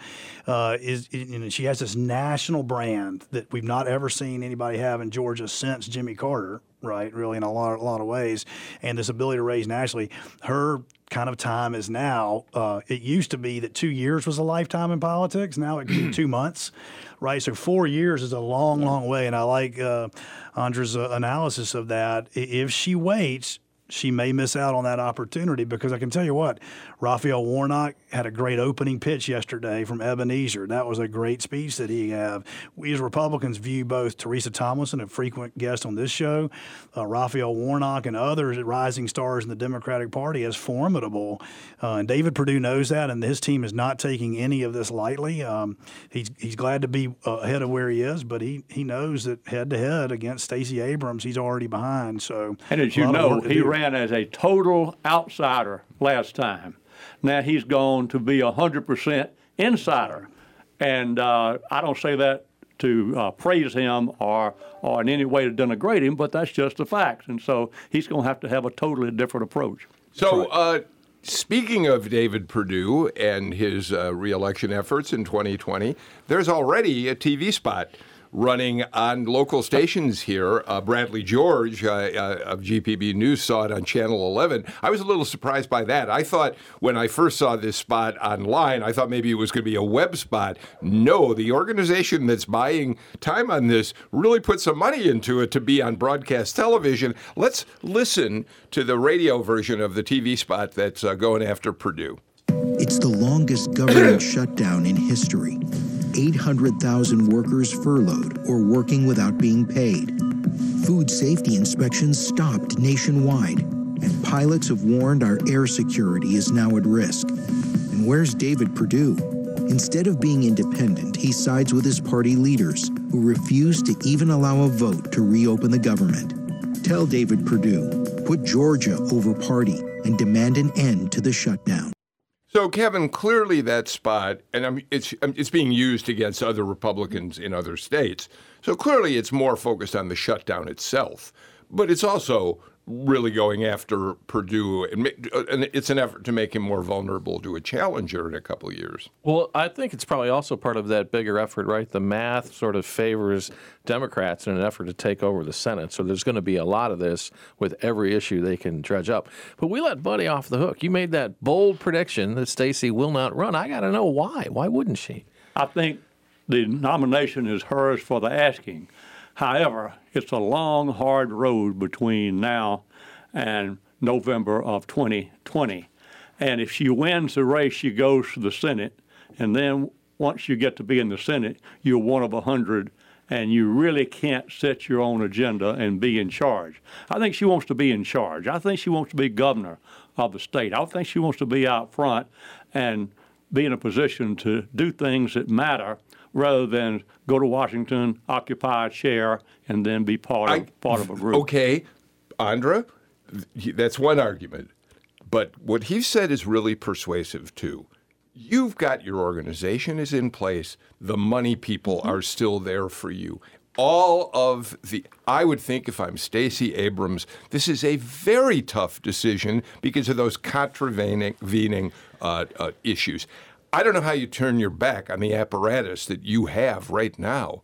Uh, is know, she has this national brand that we've not ever seen anybody have in Georgia since Jimmy Carter. Right, really, in a lot, a lot of ways, and this ability to raise nationally. Her kind of time is now. Uh, it used to be that two years was a lifetime in politics. Now it can be [clears throat] two months, right? So four years is a long, long way. And I like uh, Andra's uh, analysis of that. If she waits, she may miss out on that opportunity because I can tell you what, Raphael Warnock had a great opening pitch yesterday from Ebenezer. That was a great speech that he gave. We as Republicans view both Teresa Tomlinson, a frequent guest on this show, uh, Raphael Warnock, and others rising stars in the Democratic Party as formidable. Uh, and David Perdue knows that, and his team is not taking any of this lightly. Um, he's he's glad to be uh, ahead of where he is, but he he knows that head to head against Stacey Abrams, he's already behind. So, and as you know, he do. ran as a total outsider last time. Now he's gone to be a hundred percent insider, and uh, I don't say that to uh, praise him or or in any way to denigrate him, but that's just the facts. And so he's going to have to have a totally different approach. So. Uh, speaking of David Perdue and his uh, reelection efforts in 2020, there's already a TV spot running on local stations here. Uh, Bradley George uh, uh, of GPB News saw it on Channel 11. I was a little surprised by that. I thought when I first saw this spot online, I thought maybe it was going to be a web spot. No, the organization that's buying time on this really put some money into it to be on broadcast television. Let's listen to the radio version of the TV spot that's uh, going after Perdue. It's the longest government [coughs] shutdown in history. 800,000 workers furloughed or working without being paid. Food safety inspections stopped nationwide, and pilots have warned our air security is now at risk. And where's David Perdue? Instead of being independent, he sides with his party leaders, who refuse to even allow a vote to reopen the government. Tell David Perdue, put Georgia over party, and demand an end to the shutdown. So, Kevin, clearly that spot, and it's um, it's being used against other Republicans in other states. So clearly, it's more focused on the shutdown itself, but it's also really going after Perdue, uh, and, it's an effort to make him more vulnerable to a challenger in a couple of years. Well, I think it's probably also part of that bigger effort, right? The math sort of favors Democrats in an effort to take over the Senate. So there's going to be a lot of this with every issue they can dredge up. But we let Buddy off the hook. You made that bold prediction that Stacey will not run. I got to know why. Why wouldn't she? I think the nomination is hers for the asking. However, it's a long, hard road between now and November of 2020. And if she wins the race, she goes to the Senate. And then once you get to be in the Senate, you're one of a hundred, and you really can't set your own agenda and be in charge. I think she wants to be in charge. I think she wants to be governor of the state. I think she wants to be out front and be in a position to do things that matter rather than go to Washington, occupy a chair, and then be part of, I, part of a group. Okay, Andra, that's one argument. But what he said is really persuasive too. You've got your organization is in place. The money people mm-hmm. are still there for you. All of the, I would think if I'm Stacey Abrams, this is a very tough decision because of those contravening uh, uh, issues. I don't know how you turn your back on the apparatus that you have right now.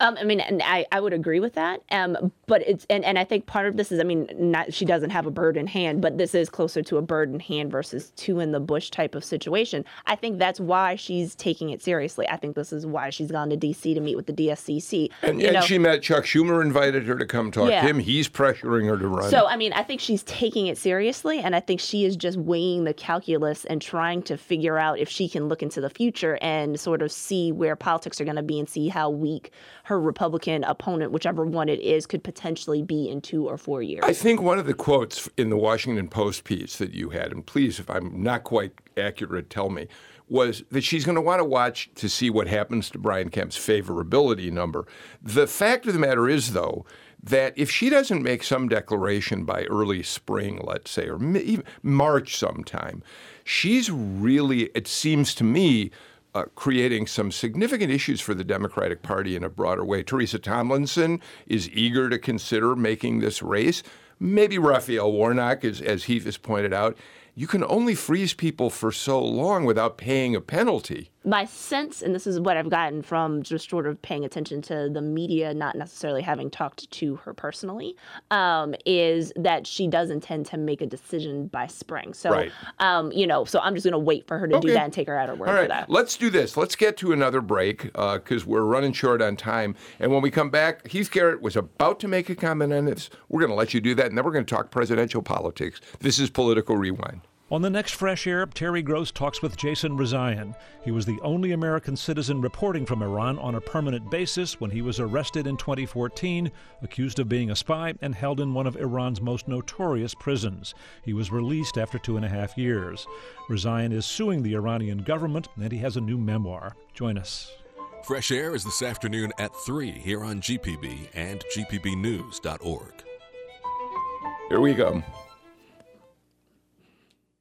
Um, I mean, and I, I would agree with that. Um, but it's and, and I think part of this is, I mean, not she doesn't have a bird in hand, but this is closer to a bird in hand versus two in the bush type of situation. I think that's why she's taking it seriously. I think this is why she's gone to D.C. to meet with the DSCC. And, and she met Chuck Schumer, invited her to come talk yeah. to him. He's pressuring her to run. So I mean, I think she's taking it seriously, and I think she is just weighing the calculus and trying to figure out if she can look into the future and sort of see where politics are going to be and see how weak her Republican opponent, whichever one it is, could potentially be in two or four years. I think one of the quotes in the Washington Post piece that you had, and please, if I'm not quite accurate, tell me, was that she's going to want to watch to see what happens to Brian Kemp's favorability number. The fact of the matter is, though, that if she doesn't make some declaration by early spring, let's say, or even March sometime, she's really, it seems to me, uh, creating some significant issues for the Democratic Party in a broader way. Teresa Tomlinson is eager to consider making this race. Maybe Raphael Warnock, as, as Heath has pointed out, you can only freeze people for so long without paying a penalty my sense, and this is what I've gotten from just sort of paying attention to the media, not necessarily having talked to her personally, um, is that she does intend to make a decision by spring. So, right. um, you know, so I'm just going to wait for her to okay. do that and take her at her word All right. for that. Let's do this. Let's get to another break because uh, we're running short on time. And when we come back, Heath Garrett was about to make a comment on this. We're going to let you do that, and then we're going to talk presidential politics. This is Political Rewind. On the next Fresh Air, Terry Gross talks with Jason Rezaian. He was the only American citizen reporting from Iran on a permanent basis when he was arrested in 2014, accused of being a spy, and held in one of Iran's most notorious prisons. He was released after two and a half years. Rezaian is suing the Iranian government, and he has a new memoir. Join us. Fresh Air is this afternoon at 3 here on GPB and GPBnews.org. Here we go.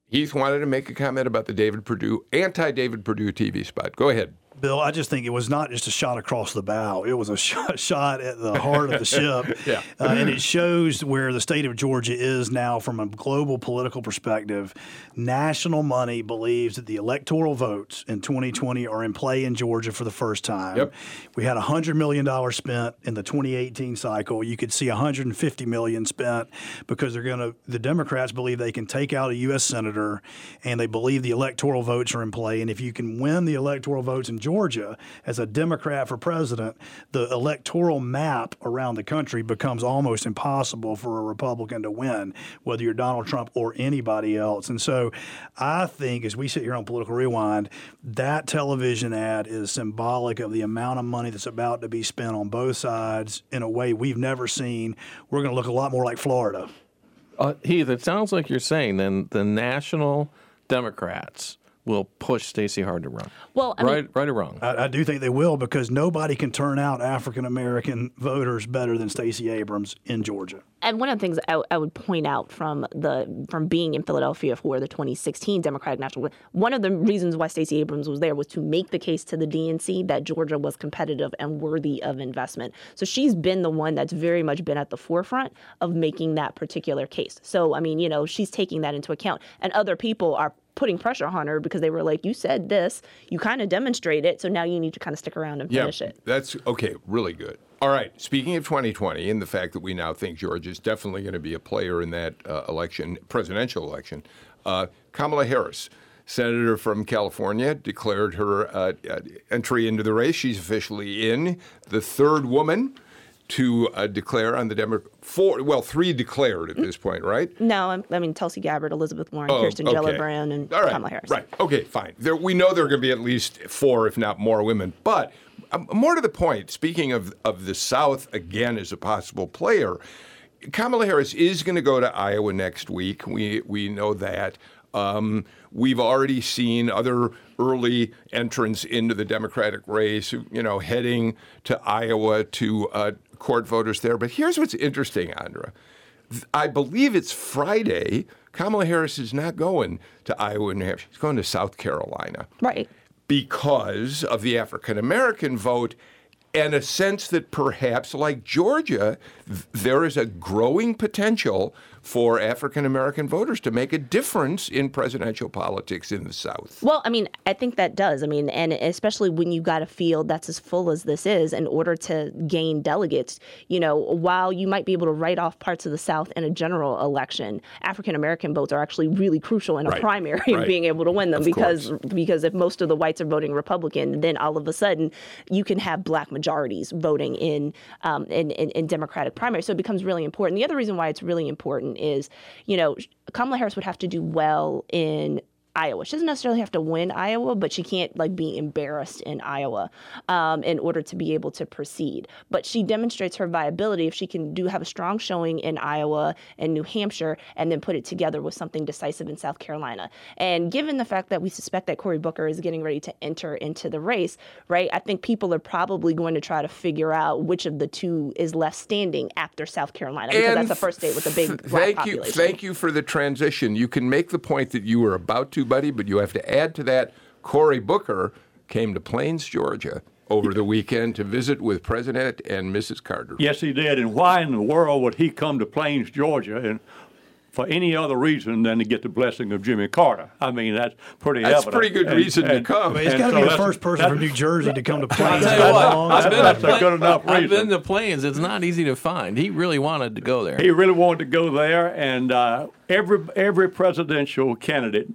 Heath wanted to make a comment about the David Perdue, anti David Perdue TV spot. Go ahead. Bill, I just think it was not just a shot across the bow. It was a [laughs] shot, shot at the heart of the ship. [laughs] yeah. Uh, and it shows where the state of Georgia is now from a global political perspective. National money believes that the electoral votes in 2020 are in play in Georgia for the first time. Yep. We had $100 million spent in the 2018 cycle. You could see 150 million spent because they're going to, the Democrats believe they can take out a U.S. senator and they believe the electoral votes are in play. And if you can win the electoral votes in Georgia as a Democrat for president, the electoral map around the country becomes almost impossible for a Republican to win, whether you're Donald Trump or anybody else. And so I think as we sit here on Political Rewind, that television ad is symbolic of the amount of money that's about to be spent on both sides in a way we've never seen. We're going to look a lot more like Florida. Uh, Heath, it sounds like you're saying then the national Democrats will push Stacey Hard to run. Well, I right, mean, right or wrong? I, I do think they will because nobody can turn out African American voters better than Stacey Abrams in Georgia. And one of the things I, I, would point out from the from being in Philadelphia for the 2016 Democratic National, one of the reasons why Stacey Abrams was there was to make the case to the DNC that Georgia was competitive and worthy of investment. So she's been the one that's very much been at the forefront of making that particular case. So I mean, you know, she's taking that into account, and other people are putting pressure on her because they were like, "You said this, you kind of demonstrate it, so now you need to kind of stick around and finish yeah, it." That's okay, really good. All right. Speaking of 2020 and the fact that we now think George is definitely going to be a player in that uh, election, presidential election, uh, Kamala Harris, senator from California, declared her uh, entry into the race. She's officially in, the third woman to uh, declare on the Democrat. Four, well, three declared at this point, right? No, I'm, i mean Tulsi Gabbard, Elizabeth Warren, Oh, Kirsten okay. Gillibrand, and right, Kamala Harris. Right. Okay. Fine. There, we know there are going to be at least four, if not more, women. But um, more to the point, speaking of of the South again as a possible player, Kamala Harris is going to go to Iowa next week. We we know that. Um, we've already seen other early entrants into the Democratic race, you know, heading to Iowa to uh, court voters there. But here's what's interesting, Andra. I believe it's Friday. Kamala Harris is not going to Iowa and New Hampshire. She's going to South Carolina Right. because of the African American vote and a sense that perhaps, like Georgia, there is a growing potential for African American voters to make a difference in presidential politics in the South. Well, I mean, I think that does. I mean, and especially when you've got a field that's as full as this is, in order to gain delegates, you know, while you might be able to write off parts of the South in a general election, African American votes are actually really crucial in a Right. primary Right. being able to win them Of because because if most of the whites are voting Republican, then all of a sudden you can have black majorities voting in um, in, in, in Democratic primaries. So it becomes really important. The other reason why it's really important is, you know, Kamala Harris would have to do well in Iowa. She doesn't necessarily have to win Iowa, but she can't like be embarrassed in Iowa um, in order to be able to proceed. But she demonstrates her viability if she can do have a strong showing in Iowa and New Hampshire, and then put it together with something decisive in South Carolina. And given the fact that we suspect that Cory Booker is getting ready to enter into the race, right? I think people are probably going to try to figure out which of the two is left standing after South Carolina because that's the first state with a big black thank you, thank you for the transition. You can make the point that you were about to, buddy, but you have to add to that. Cory Booker came to Plains, Georgia, over the weekend to visit with President and Mrs. Carter. Yes, he did. And why in the world would he come to Plains, Georgia, and for any other reason than to get the blessing of Jimmy Carter? I mean, that's pretty That's evident. pretty good reason to come. But it's and got to so be the first person from New Jersey to come to [laughs] I'll Plains. tell you what, long I've been, That's to a good enough I've been to Plains. It's not easy to find. He really wanted to go there. He really wanted to go there, and uh, every every presidential candidate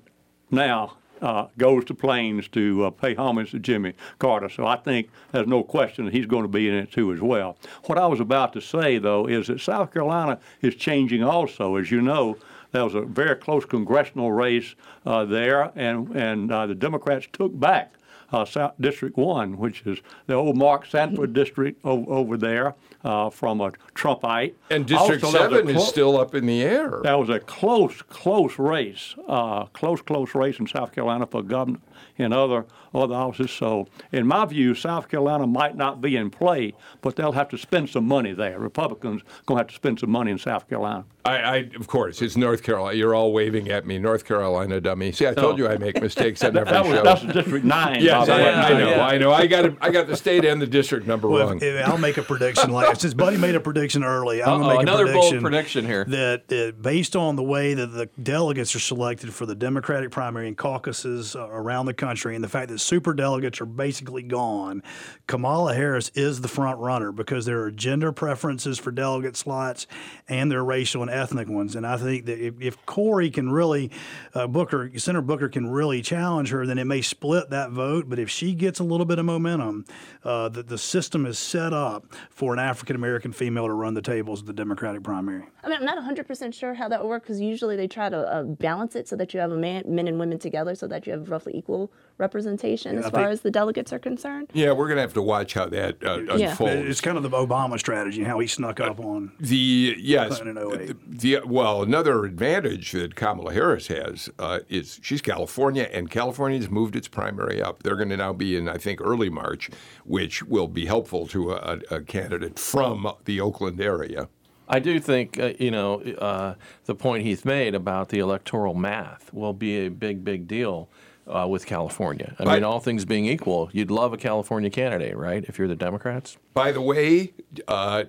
now uh, goes to Plains to uh, pay homage to Jimmy Carter. So I think there's no question that he's going to be in it too as well. What I was about to say though is that South Carolina is changing also, as you know. There was a very close congressional race uh, there, and and uh, the Democrats took back uh, South District One, which is the old Mark Sanford district o- over there uh, from a Trumpite. And District Also, there was a 7 is still up in the air. That was a close, close race, uh, close, close race in South Carolina for governor and other other offices. So, in my view, South Carolina might not be in play, but they'll have to spend some money there. Republicans going to have to spend some money in South Carolina. I, I, of course, it's North Carolina. You're all waving at me, North Carolina dummy. See, I told Oh. you I make mistakes [laughs] on That- every that was- show. that's District Nine, Yes, by the I, way. I know, Yeah. I know. I got it. I got the state and the district number Well, wrong. if- if I'll make a prediction. Like since Buddy made a prediction early, I'm Uh-oh, gonna make another a bold prediction, prediction here. That uh, based on the way that the delegates are selected for the Democratic primary and caucuses uh, around the country, and the fact that super delegates are basically gone, Kamala Harris is the front runner because there are gender preferences for delegate slots, and there are racial and ethnic ones. And I think that if, if Cory can really, uh, Booker, Senator Booker can really challenge her, then it may split that vote. But if she gets a little bit of momentum, uh, the, the system is set up for an African American female to run the tables of the Democratic primary. I mean, I'm not 100% sure how that would work because usually they try to uh, balance it so that you have a man, men and women together so that you have roughly equal representation Yeah, as I far think- as the delegates are concerned. Yeah, we're going to have to watch how that uh, Yeah. unfolds. It's kind of the Obama strategy, how he snuck up on The yes, Clinton in 08. the well, another advantage that Kamala Harris has uh, is she's California, and California's moved its primary up. They're going to now be in, I think, early March, which will be helpful to a, a candidate from the Oakland area. I do think, uh, you know, uh, the point he's made about the electoral math will be a big, big deal uh, with California. I mean, all things being equal, you'd love a California candidate, right? If you're the Democrats. By the way, uh,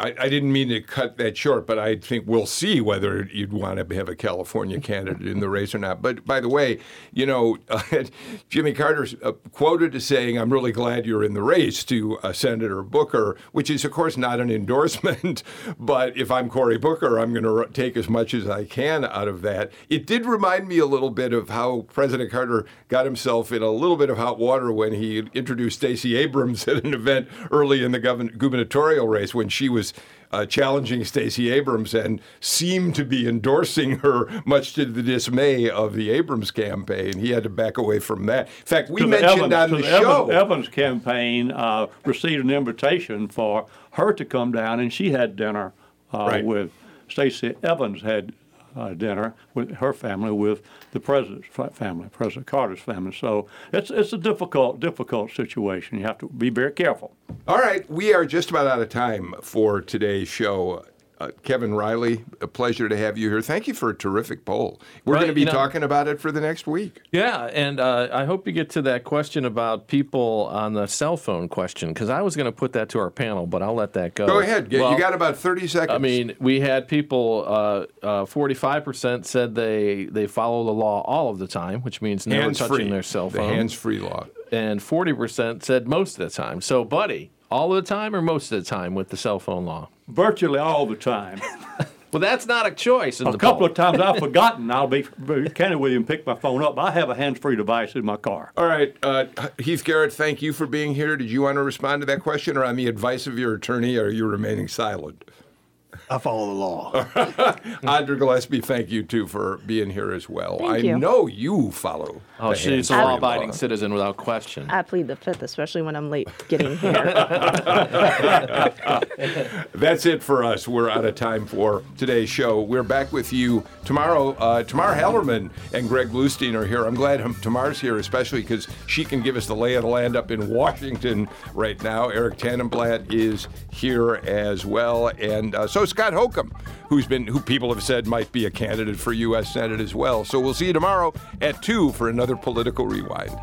I, I didn't mean to cut that short, but I think we'll see whether you'd want to have a California candidate in the race or not. But by the way, you know, uh, [laughs] Jimmy Carter's uh, quoted as saying, "I'm really glad you're in the race" to uh, Senator Booker, which is, of course, not an [laughs] endorsement. but if I'm Cory Booker, I'm going to take as much as I can out of that. It did remind me a little bit of how President Carter got himself in a little bit of hot water when he introduced Stacey Abrams [laughs] at an event early in the gubernatorial race when she was uh, challenging Stacey Abrams and seemed to be endorsing her, much to the dismay of the Abrams campaign. He had to back away from that. In fact, we mentioned Evans- on the, the Evans- show. Evans campaign uh, received an invitation for her to come down, and she had dinner uh, Right. with Stacey Evans had uh, dinner with her family with the president's family, President Carter's family. So it's it's a difficult difficult situation. You have to be very careful. All right, we are just about out of time for today's show. Uh, Kevin Riley, a pleasure to have you here. Thank you for a terrific poll. We're Right, going to be you know- talking about it for the next week. Yeah, and uh, I hope you get to that question about people on the cell phone question because I was going to put that to our panel, but I'll let that go. Go ahead. You got about 30 seconds. I mean, we had people. uh, uh, Forty-five percent said they they follow the law all of the time, which means never hands touching free. their cell phone. The hands free law. and forty percent said most of the time. So, buddy, all of the time or most of the time with the cell phone law? Virtually all the time. [laughs] Well, that's not a choice in a the couple poll. of times I've forgotten. I'll be very candid with you and pick my phone up. I have a hands-free device in my car. All right, uh, Heath Garrett, thank you for being here. Did you want to respond to that question, or on the advice of your attorney, are you remaining silent? I follow the law. [laughs] Andra Gillespie, thank you too for being here as well. Thank I you. know you follow. Oh, the she's a law-abiding citizen without question. I plead the fifth, especially when I'm late getting here. [laughs] That's it for us. We're out of time for today's show. We're back with you tomorrow. Uh, Tamar Hallerman and Greg Bluestein are here. I'm glad hum- Tamar's here, especially because she can give us the lay of the land up in Washington right now. Eric Tannenblatt is here as well, and uh, so Scott Holcomb, who's been who people have said might be a candidate for U.S. Senate as well. So we'll see you tomorrow at two for another political rewind.